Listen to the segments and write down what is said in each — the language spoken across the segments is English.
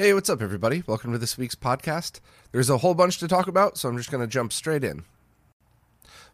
Hey, what's up, everybody? Welcome to this week's podcast. There's a whole bunch to talk about, so I'm just going to jump straight in.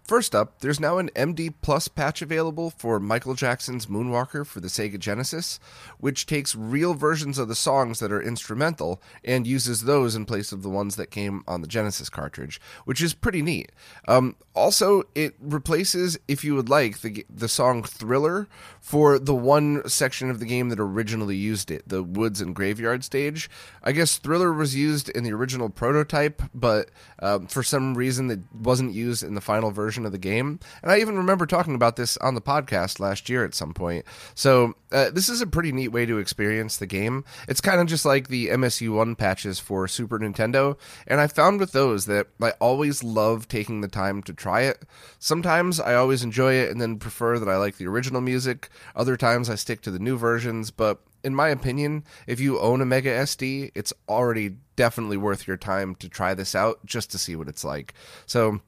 First up, there's now an MD Plus patch available for Michael Jackson's Moonwalker for the Sega Genesis, which takes real versions of the songs that are instrumental and uses those in place of the ones that came on the Genesis cartridge, which is pretty neat. Um, also, it replaces, if you would like, the the song Thriller for the one section of the game that originally used it, the woods and graveyard stage. I guess Thriller was used in the original prototype, but um, for some reason it wasn't used in the final version of the game. And I even remember talking about this on the podcast last year at some point. So uh, this is a pretty neat way to experience the game. It's kind of just like the MSU1 patches for Super Nintendo, and I found with those that I always love taking the time to try it. Sometimes I always enjoy it and then prefer that I like the original music. Other times I stick to the new versions, but in my opinion, if you own a Mega SD, it's already definitely worth your time to try this out just to see what it's like. So,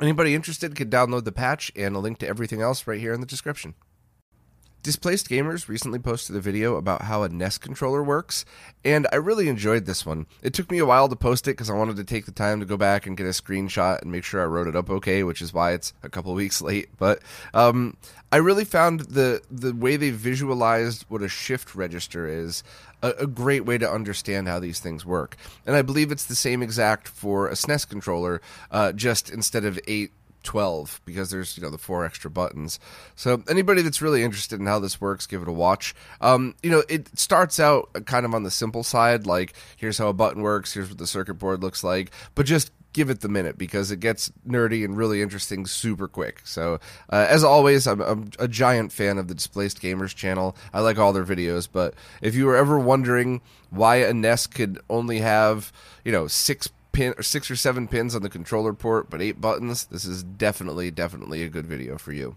anybody interested can download the patch and a link to everything else right here in the description. Displaced Gamers recently posted a video about how a NES controller works, and I really enjoyed this one. It took me a while to post it because I wanted to take the time to go back and get a screenshot and make sure I wrote it up okay, which is why it's a couple weeks late. But um, I really found the the way they visualized what a shift register is a, a, great way to understand how these things work. And I believe it's the same exact for a SNES controller, uh, just instead of eight 12 because there's you know the four extra buttons so anybody that's really interested in how this works give it a watch um, you know it starts out kind of on the simple side like here's how a button works here's what the circuit board looks like but just give it the minute because it gets nerdy and really interesting super quick. So, uh, as always, I'm, I'm, a giant fan of the Displaced Gamers channel. I like all their videos, but if you were ever wondering why a NES could only have, you know, six pin or six or seven pins on the controller port, but eight buttons. This is definitely, definitely a good video for you.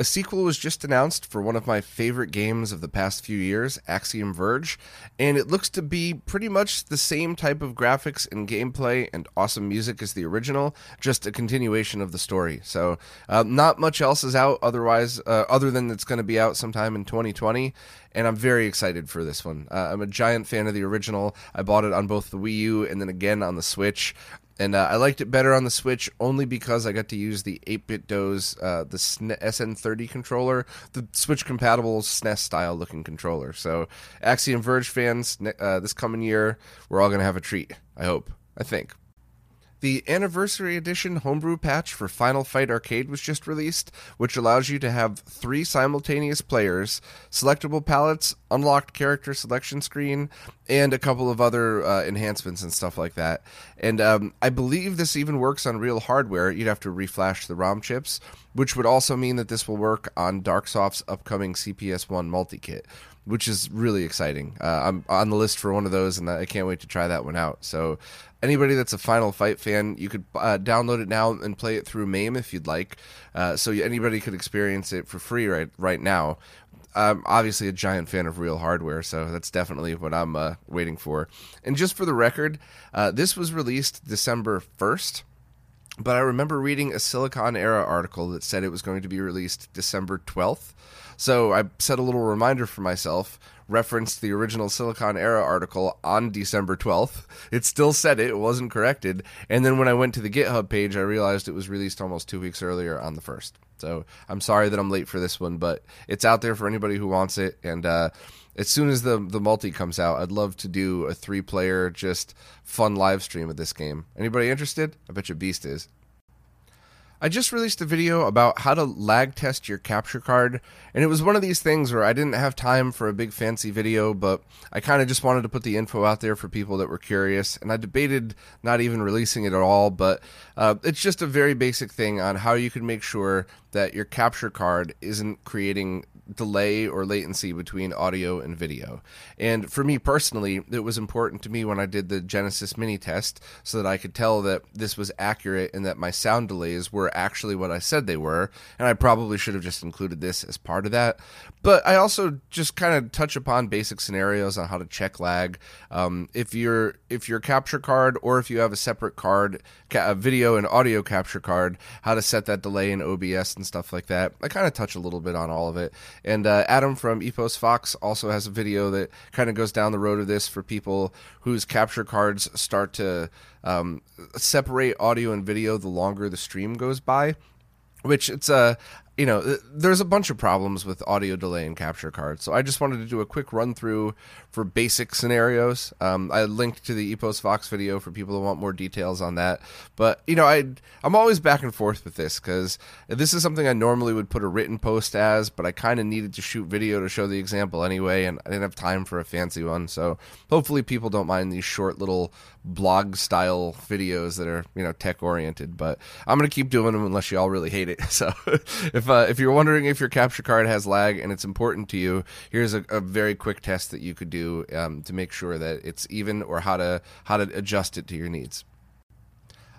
A sequel was just announced for one of my favorite games of the past few years, Axiom Verge, and it looks to be pretty much the same type of graphics and gameplay and awesome music as the original, just a continuation of the story. So, uh, not much else is out otherwise, uh, other than it's going to be out sometime in 2020, and I'm very excited for this one. Uh, I'm a giant fan of the original. I bought it on both the Wii U and then again on the Switch and uh, I liked it better on the Switch only because I got to use the 8BitDo's, uh, the SN30 controller, the Switch compatible SNES style looking controller. So, Axiom Verge fans, uh, this coming year, we're all going to have a treat. I hope. I think. The Anniversary Edition homebrew patch for Final Fight Arcade was just released, which allows you to have three simultaneous players, selectable palettes, unlocked character selection screen, and a couple of other uh, enhancements and stuff like that. And um, I believe this even works on real hardware. You'd have to reflash the ROM chips, which would also mean that this will work on Darksoft's upcoming CPS1 multi kit, which is really exciting. Uh, I'm on the list for one of those, and I can't wait to try that one out. So, anybody that's a Final Fight fan, you could uh, download it now and play it through MAME if you'd like. Uh, so anybody could experience it for free right right now. I'm obviously a giant fan of real hardware, so that's definitely what I'm uh, waiting for. And just for the record, uh, this was released December 1st but I remember reading a Siliconera article that said it was going to be released December 12th. So I set a little reminder for myself, referenced the original Siliconera article on December 12th. It still said it, it wasn't corrected. And then when I went to the GitHub page, I realized it was released almost two weeks earlier on the 1st. So I'm sorry that I'm late for this one, but it's out there for anybody who wants it. And uh, as soon as the the multi comes out, I'd love to do a three player just fun live stream of this game. Anybody interested? I bet you Beast is. I just released a video about how to lag test your capture card, and it was one of these things where I didn't have time for a big fancy video, but I kind of just wanted to put the info out there for people that were curious, and I debated not even releasing it at all, but uh, it's just a very basic thing on how you can make sure that your capture card isn't creating delay or latency between audio and video. And for me personally, it was important to me when I did the Genesis mini test so that I could tell that this was accurate and that my sound delays were actually what I said they were. And I probably should have just included this as part of that. But I also just kind of touch upon basic scenarios on how to check lag. Um, if you're if your capture card or if you have a separate card, a video and audio capture card, how to set that delay in OBS and stuff like that. I kind of touch a little bit on all of it. And uh, Adam from EposVox also has a video that kind of goes down the road of this for people whose capture cards start to um, separate audio and video the longer the stream goes by which it's a you know, there's a bunch of problems with audio delay and capture cards. So I just wanted to do a quick run through for basic scenarios. Um, I linked to the EposVox video for people who want more details on that. But you know, I I'm always back and forth with this because this is something I normally would put a written post as, but I kind of needed to shoot video to show the example anyway, and I didn't have time for a fancy one. So hopefully people don't mind these short little blog style videos that are you know tech oriented. But I'm gonna keep doing them unless y'all really hate it. So if uh, if you're wondering if your capture card has lag and it's important to you, here's a, a very quick test that you could do um, to make sure that it's even or how to how to adjust it to your needs.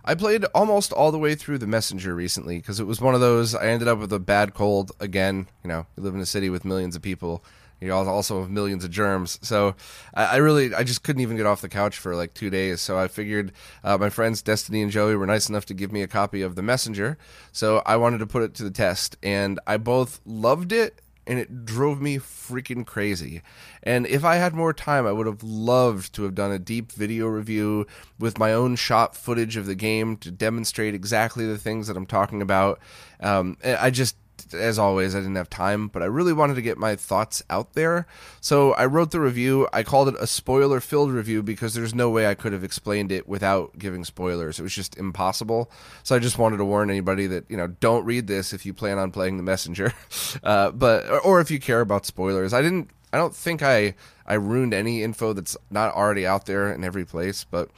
I played almost all the way through the messenger recently because it was one of those. I ended up with a bad cold again. You know, you live in a city with millions of people. You also have millions of germs. So I, I, really, I just couldn't even get off the couch for like two days. So I figured uh, my friends Destiny and Joey were nice enough to give me a copy of The Messenger. So I wanted to put it to the test. And I both loved it and it drove me freaking crazy. And if I had more time, I would have loved to have done a deep video review with my own shot footage of the game to demonstrate exactly the things that I'm talking about. Um, I just as always, I didn't have time, but I really wanted to get my thoughts out there. So I wrote the review. I called it a spoiler filled review because there's no way I could have explained it without giving spoilers. It was just impossible. So I just wanted to warn anybody that, you know, don't read this if you plan on playing the messenger. Uh, but, or if you care about spoilers. I didn't, I don't think I, I ruined any info that's not already out there in every place, but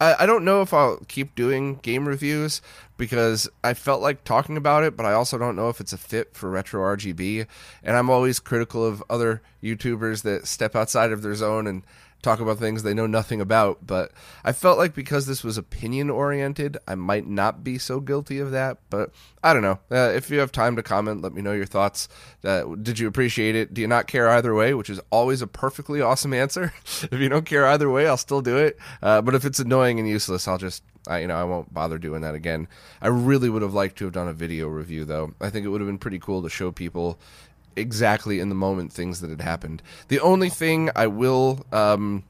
I don't know if I'll keep doing game reviews because I felt like talking about it, but I also don't know if it's a fit for retro RGB. And I'm always critical of other YouTubers that step outside of their zone and talk about things they know nothing about. But I felt like because this was opinion oriented, I might not be so guilty of that. But I don't know. Uh, if you have time to comment, let me know your thoughts. Uh, did you appreciate it? Do you not care either way? Which is always a perfectly awesome answer. if you don't care either way, I'll still do it. Uh, but if it's annoying and useless, I'll just I, you know, I won't bother doing that again. I really would have liked to have done a video review, though. I think it would have been pretty cool to show people exactly in the moment things that had happened. The only thing I will, um,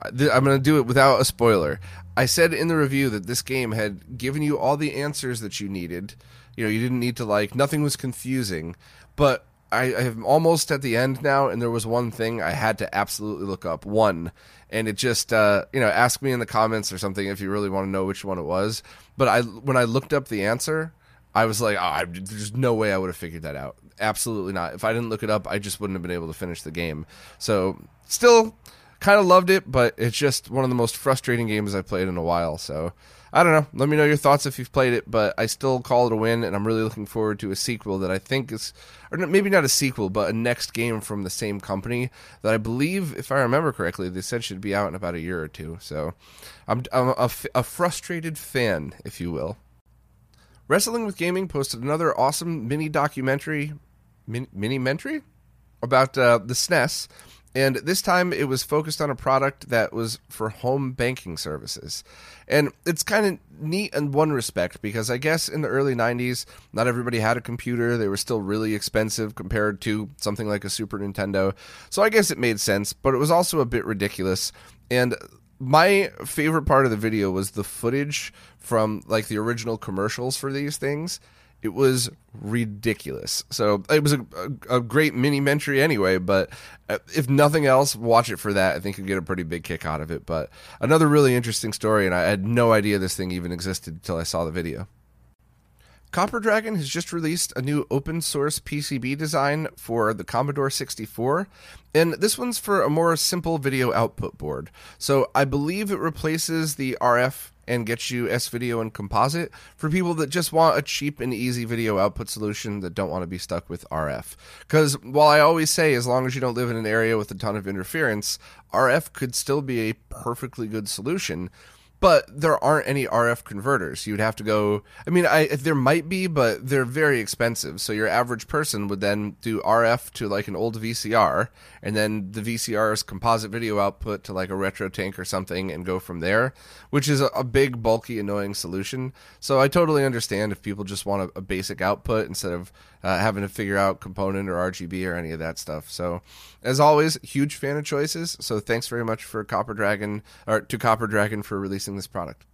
I'm going to do it without a spoiler. I said in the review that this game had given you all the answers that you needed. You know, you didn't need to like nothing was confusing, but I, am almost at the end now, and there was one thing I had to absolutely look up. One, and it just uh, you know ask me in the comments or something if you really want to know which one it was. But I when I looked up the answer, I was like, oh, I, there's no way I would have figured that out. Absolutely not. If I didn't look it up, I just wouldn't have been able to finish the game. So, still kind of loved it, but it's just one of the most frustrating games I've played in a while. So, I don't know. Let me know your thoughts if you've played it, but I still call it a win, and I'm really looking forward to a sequel that I think is, or maybe not a sequel, but a next game from the same company that I believe, if I remember correctly, they said should be out in about a year or two. So, I'm, I'm a, a frustrated fan, if you will. Wrestling with Gaming posted another awesome mini documentary, mini mentary about uh, the SNES, and this time it was focused on a product that was for home banking services. And it's kind of neat in one respect because I guess in the early 90s, not everybody had a computer. They were still really expensive compared to something like a Super Nintendo. So I guess it made sense, but it was also a bit ridiculous. And my favorite part of the video was the footage from like the original commercials for these things. It was ridiculous. So it was a, a, a great mini mentary anyway, but uh, if nothing else, watch it for that. I think you'll get a pretty big kick out of it. But another really interesting story, and I had no idea this thing even existed until I saw the video. Copper Dragon has just released a new open source PCB design for the Commodore 64, and this one's for a more simple video output board. So I believe it replaces the RF and gets you S video and composite for people that just want a cheap and easy video output solution that don't want to be stuck with RF. Because while I always say, as long as you don't live in an area with a ton of interference, RF could still be a perfectly good solution but there aren't any RF converters. You'd have to go. I mean, I there might be, but they're very expensive. So your average person would then do RF to like an old VCR, and then the VCR's composite video output to like a retro tank or something, and go from there, which is a, a big, bulky, annoying solution. So I totally understand if people just want a, a basic output instead of uh, having to figure out component or RGB or any of that stuff. So as always, huge fan of choices. So thanks very much for Copper Dragon or to Copper Dragon for this product.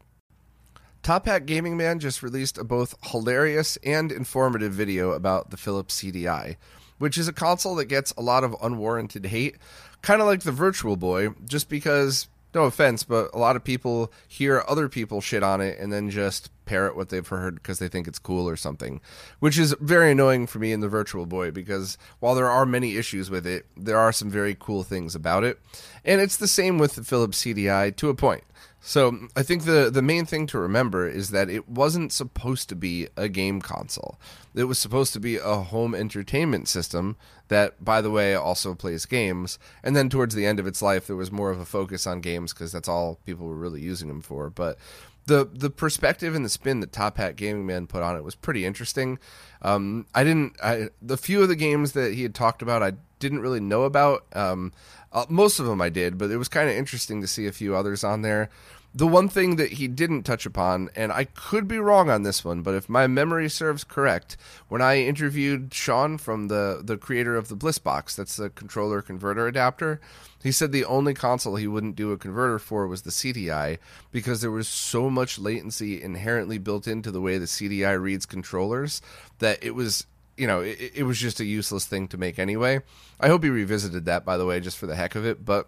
Top Hat Gaming Man just released a both hilarious and informative video about the Philips CDI, which is a console that gets a lot of unwarranted hate, kind of like the Virtual Boy, just because no offense, but a lot of people hear other people shit on it and then just parrot what they've heard because they think it's cool or something, which is very annoying for me in the Virtual Boy because while there are many issues with it, there are some very cool things about it. And it's the same with the Philips CDI to a point. So I think the the main thing to remember is that it wasn't supposed to be a game console. It was supposed to be a home entertainment system that, by the way, also plays games. And then towards the end of its life, there was more of a focus on games because that's all people were really using them for. But the the perspective and the spin that Top Hat Gaming Man put on it was pretty interesting. Um, I didn't I, the few of the games that he had talked about I didn't really know about. Um, uh, most of them I did, but it was kind of interesting to see a few others on there. The one thing that he didn't touch upon, and I could be wrong on this one, but if my memory serves correct, when I interviewed Sean from the, the creator of the Blissbox, that's the controller converter adapter, he said the only console he wouldn't do a converter for was the CDI because there was so much latency inherently built into the way the CDI reads controllers that it was you know, it, it, was just a useless thing to make anyway. I hope he revisited that, by the way, just for the heck of it. But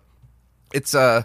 it's uh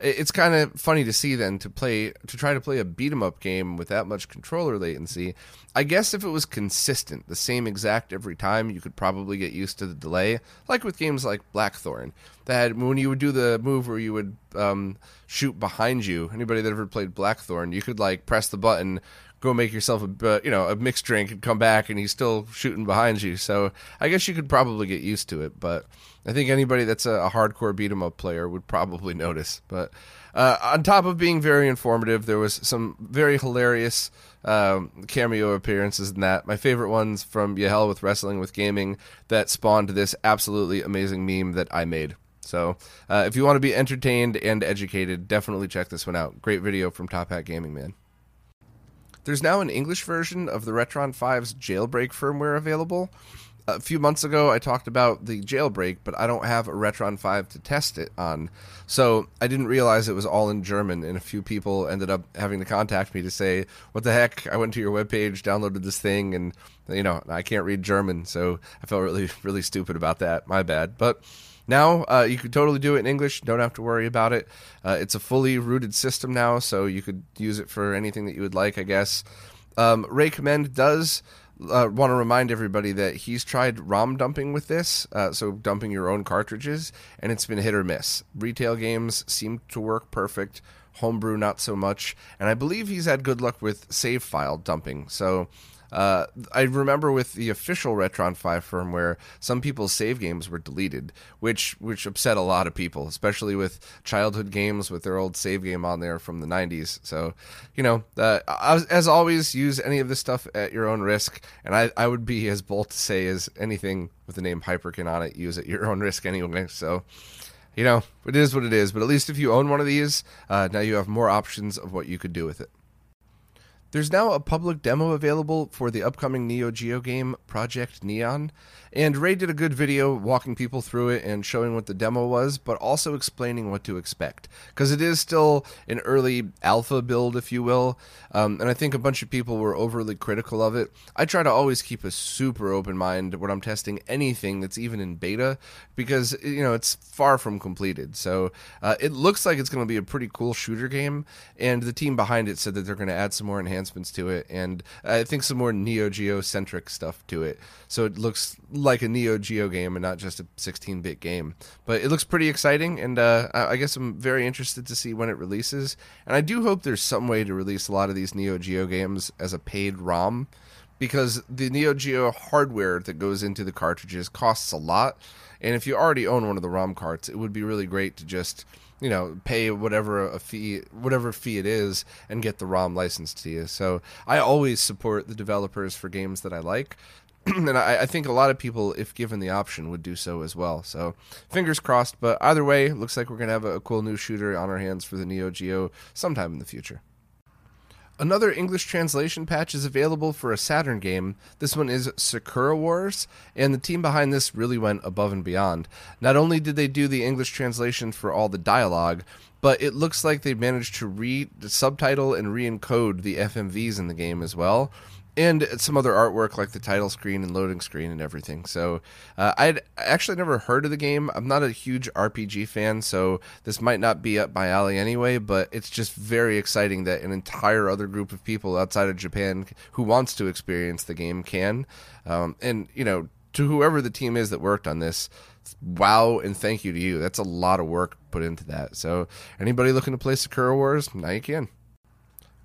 it's kind of funny to see then to play to try to play a beat 'em up game with that much controller latency. I guess if it was consistent, the same exact every time, you could probably get used to the delay. Like with games like Blackthorne, that when you would do the move where you would um, shoot behind you. Anybody that ever played Blackthorne, you could like press the button, go make yourself a you know a mixed drink and come back and he's still shooting behind you. So I guess you could probably get used to it, but I think anybody that's a, a hardcore beat 'em up player would probably notice. But uh, on top of being very informative, there was some very hilarious um, cameo appearances in that. My favorite ones from Yahel with Wrestling with Gaming that spawned this absolutely amazing meme that I made. So uh, if you want to be entertained and educated, definitely check this one out. Great video from Top Hat Gaming Man. There's now an English version of the Retron 5's jailbreak firmware available. A few months ago, I talked about the jailbreak, but I don't have a Retron 5 to test it on. So I didn't realize it was all in German, and a few people ended up having to contact me to say, What the heck? I went to your webpage, downloaded this thing, and, you know, I can't read German. So I felt really, really stupid about that. My bad. But now uh, you could totally do it in English. Don't have to worry about it. Uh, it's a fully rooted system now, so you could use it for anything that you would like, I guess. Um, Ray does uh, want to remind everybody that he's tried ROM dumping with this, uh, so dumping your own cartridges, and it's been hit or miss. Retail games seem to work perfect, homebrew not so much, and I believe he's had good luck with save file dumping. So uh, I remember with the official Retron 5 firmware, some people's save games were deleted, which which upset a lot of people, especially with childhood games with their old save game on there from the 90s. So, you know, uh, as, as, always, use any of this stuff at your own risk. And I, I would be as bold to say as anything with the name Hyperkin on it, use at your own risk anyway. So, you know, it is what it is. But at least if you own one of these, uh, now you have more options of what you could do with it. There's now a public demo available for the upcoming Neo Geo game Project Neon, and Ray did a good video walking people through it and showing what the demo was, but also explaining what to expect. Because it is still an early alpha build, if you will, um, and I think a bunch of people were overly critical of it. I try to always keep a super open mind when I'm testing anything that's even in beta, because, you know, it's far from completed. So uh, it looks like it's going to be a pretty cool shooter game, and the team behind it said that they're going to add some more enhancements to it, and I think some more Neo Geo centric stuff to it. So it looks like a Neo Geo game and not just a 16 bit game. But it looks pretty exciting, and uh, I guess I'm very interested to see when it releases. And I do hope there's some way to release a lot of these Neo Geo games as a paid ROM because the Neo Geo hardware that goes into the cartridges costs a lot. And if you already own one of the ROM carts, it would be really great to just you know pay whatever a fee whatever fee it is and get the ROM licensed to you. So I always support the developers for games that I like. and I, I, think a lot of people, if given the option, would do so as well. So, fingers crossed. But either way, looks like we're going to have a, a cool new shooter on our hands for the Neo Geo sometime in the future. Another English translation patch is available for a Saturn game. This one is Sakura Wars, and the team behind this really went above and beyond. Not only did they do the English translation for all the dialogue, but it looks like they managed to re subtitle and re encode the FMVs in the game as well and some other artwork like the title screen and loading screen and everything. So uh, I'd actually never heard of the game. I'm not a huge RPG fan, so this might not be up my alley anyway. But it's just very exciting that an entire other group of people outside of Japan who wants to experience the game can. Um, and you know, to whoever the team is that worked on this. Wow and thank you to you. That's a lot of work put into that. So, anybody looking to play Sakura Wars, now you can.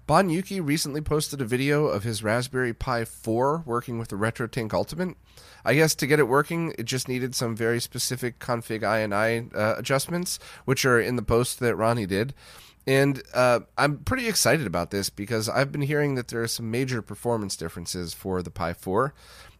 Bon Yuki recently posted a video of his Raspberry Pi 4 working with the RetroTink Ultimate. I guess to get it working, it just needed some very specific config INI uh, adjustments, which are in the post that Ronnie did. And uh, I'm pretty excited about this because I've been hearing that there are some major performance differences for the Pi 4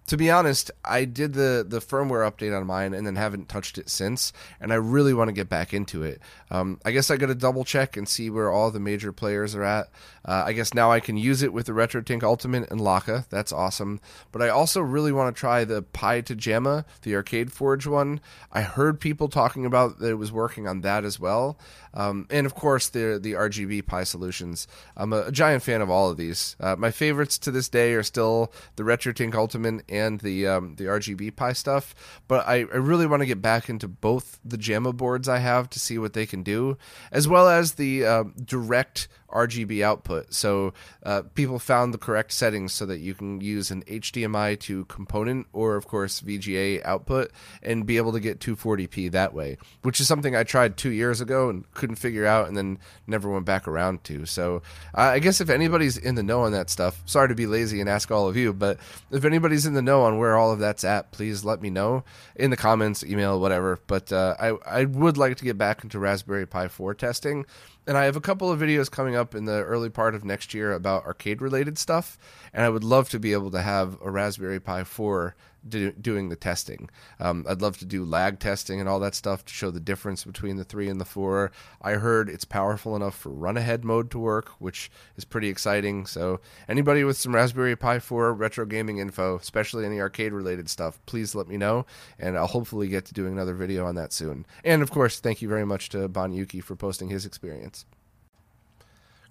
to be honest, I did the the firmware update on mine and then haven't touched it since, and I really want to get back into it. Um, I guess I got to double check and see where all the major players are at. Uh, I guess now I can use it with the RetroTink Ultimate and Lakka. That's awesome. But I also really want to try the Pi2Jamma, the Arcade Forge one. I heard people talking about that it was working on that as well. Um, and of course, the the RGB Pi solutions. I'm a, a giant fan of all of these. Uh, my favorites to this day are still the RetroTink Ultimate and the um, the RGB Pi stuff. But I, I really want to get back into both the Jamma boards I have to see what they can do, as well as the uh, direct RGB output. So uh, people found the correct settings so that you can use an HDMI to component or, of course, VGA output and be able to get 240p that way, which is something I tried two years ago and couldn't figure out and then never went back around to. So uh, I guess if anybody's in the know on that stuff, sorry to be lazy and ask all of you, but if anybody's in the know on where all of that's at, please let me know in the comments, email, whatever. But uh, I, I would like to get back into Raspberry Pi 4 testing and I have a couple of videos coming up in the early part of next year about arcade related stuff. And I would love to be able to have a Raspberry Pi 4 do, doing the testing. Um, I'd love to do lag testing and all that stuff to show the difference between the three and the four. I heard it's powerful enough for run ahead mode to work, which is pretty exciting. So, anybody with some Raspberry Pi 4 retro gaming info, especially any arcade related stuff, please let me know, and I'll hopefully get to doing another video on that soon. And of course, thank you very much to Bon Yuki for posting his experience.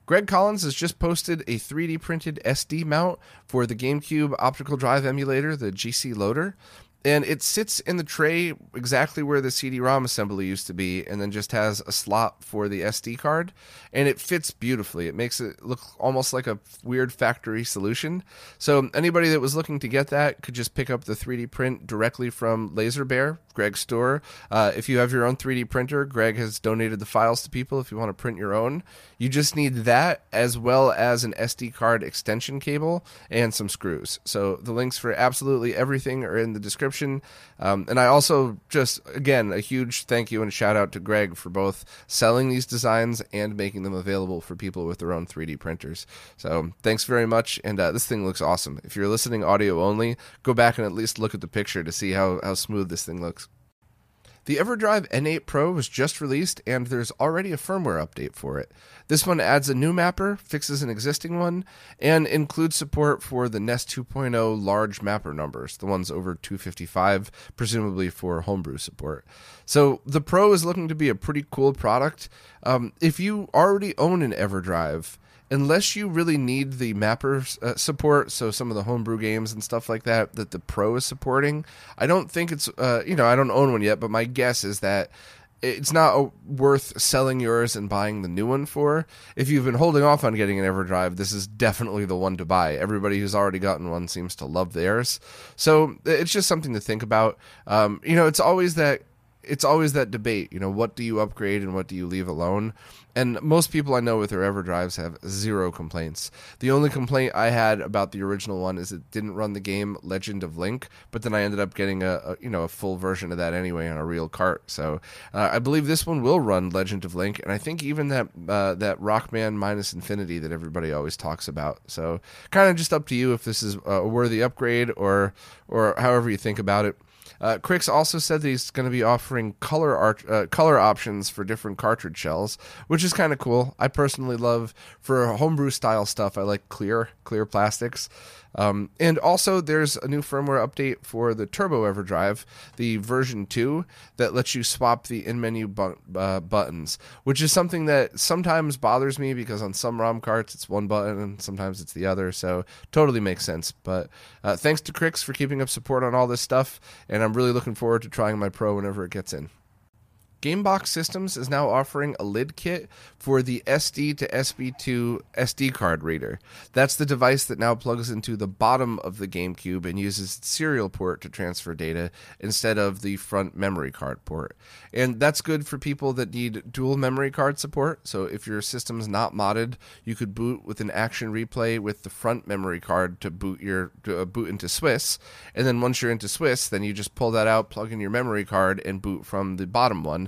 Greg Collins has just posted a 3D printed SD mount for the GameCube optical drive emulator, the GC Loader and it sits in the tray exactly where the CD-ROM assembly used to be, and then just has a slot for the SD card, and it fits beautifully. It makes it look almost like a weird factory solution. So anybody that was looking to get that could just pick up the 3D print directly from Laser Bear, Greg's store. Uh, if you have your own 3D printer, Greg has donated the files to people. If you want to print your own, you just need that as well as an SD card extension cable and some screws. So the links for absolutely everything are in the description description. Um, and I also just, again, a huge thank you and shout out to Greg for both selling these designs and making them available for people with their own 3D printers. So thanks very much. And uh, this thing looks awesome. If you're listening audio only, go back and at least look at the picture to see how, how smooth this thing looks. The EverDrive N8 Pro was just released, and there's already a firmware update for it. This one adds a new mapper, fixes an existing one, and includes support for the NES 2.0 large mapper numbers, the ones over 255, presumably for homebrew support. So the Pro is looking to be a pretty cool product. Um, if you already own an EverDrive, unless you really need the mapper uh, support, so some of the homebrew games and stuff like that that the Pro is supporting, I don't think it's uh, you know I don't own one yet, but my guess is that it's not uh, worth selling yours and buying the new one for. If you've been holding off on getting an EverDrive, this is definitely the one to buy. Everybody who's already gotten one seems to love theirs. So it's just something to think about. Um, you know, it's always that it's always that debate, you know, what do you upgrade and what do you leave alone? And most people I know with their EverDrives have zero complaints. The only complaint I had about the original one is it didn't run the game Legend of Link, but then I ended up getting a, a you know a full version of that anyway on a real cart. So uh, I believe this one will run Legend of Link, and I think even that uh, that Rockman minus Infinity that everybody always talks about. So kind of just up to you if this is a worthy upgrade or or however you think about it. Uh, Krikzz also said that he's going to be offering color art, uh, color options for different cartridge shells, which is kind of cool. I personally love for homebrew style stuff. I like clear clear plastics. Um, and also, there's a new firmware update for the Turbo EverDrive, the version 2, that lets you swap the in menu bu- uh, buttons, which is something that sometimes bothers me because on some ROM carts it's one button and sometimes it's the other. So, totally makes sense. But uh, thanks to Krikzz for keeping up support on all this stuff. And I'm really looking forward to trying my Pro whenever it gets in. Gamebox Systems is now offering a lid kit for the SD to SP2 SD card reader. That's the device that now plugs into the bottom of the GameCube and uses its serial port to transfer data instead of the front memory card port. And that's good for people that need dual memory card support. So if your system's not modded, you could boot with an action replay with the front memory card to boot your to, uh, boot into Swiss, and then once you're into Swiss, then you just pull that out, plug in your memory card and boot from the bottom one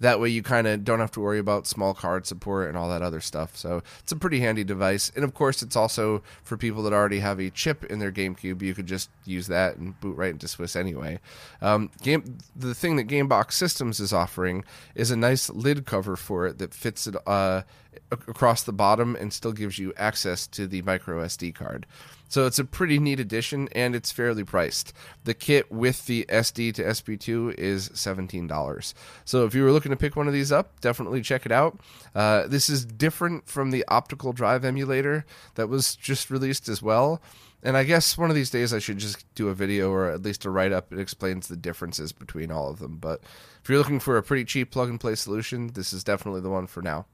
that way, you kind of don't have to worry about small card support and all that other stuff. So it's a pretty handy device. And of course, it's also for people that already have a chip in their GameCube. You could just use that and boot right into Swiss anyway. Um, game the thing that GameBox Systems is offering is a nice lid cover for it that fits it uh, across the bottom and still gives you access to the micro SD card. So it's a pretty neat addition and it's fairly priced. The kit with the SD to SP2 is $17. So if you were looking to pick one of these up, definitely check it out. Uh, this is different from the optical drive emulator that was just released as well. And I guess one of these days I should just do a video or at least a write up that explains the differences between all of them. But if you're looking for a pretty cheap plug and play solution, this is definitely the one for now.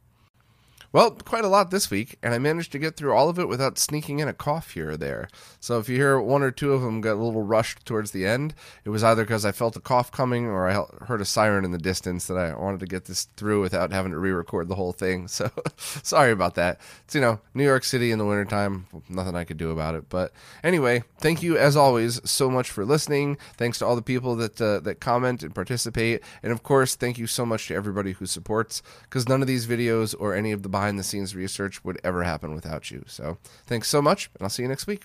Well, quite a lot this week, and I managed to get through all of it without sneaking in a cough here or there. So if you hear one or two of them get a little rushed towards the end, it was either because I felt a cough coming or I heard a siren in the distance that I wanted to get this through without having to re-record the whole thing. So sorry about that. It's you know New York City in the wintertime, nothing I could do about it. But anyway, thank you as always so much for listening. Thanks to all the people that uh, that comment and participate, and of course, thank you so much to everybody who supports. Because none of these videos or any of the behind the scenes research would ever happen without you. So thanks so much, and I'll see you next week.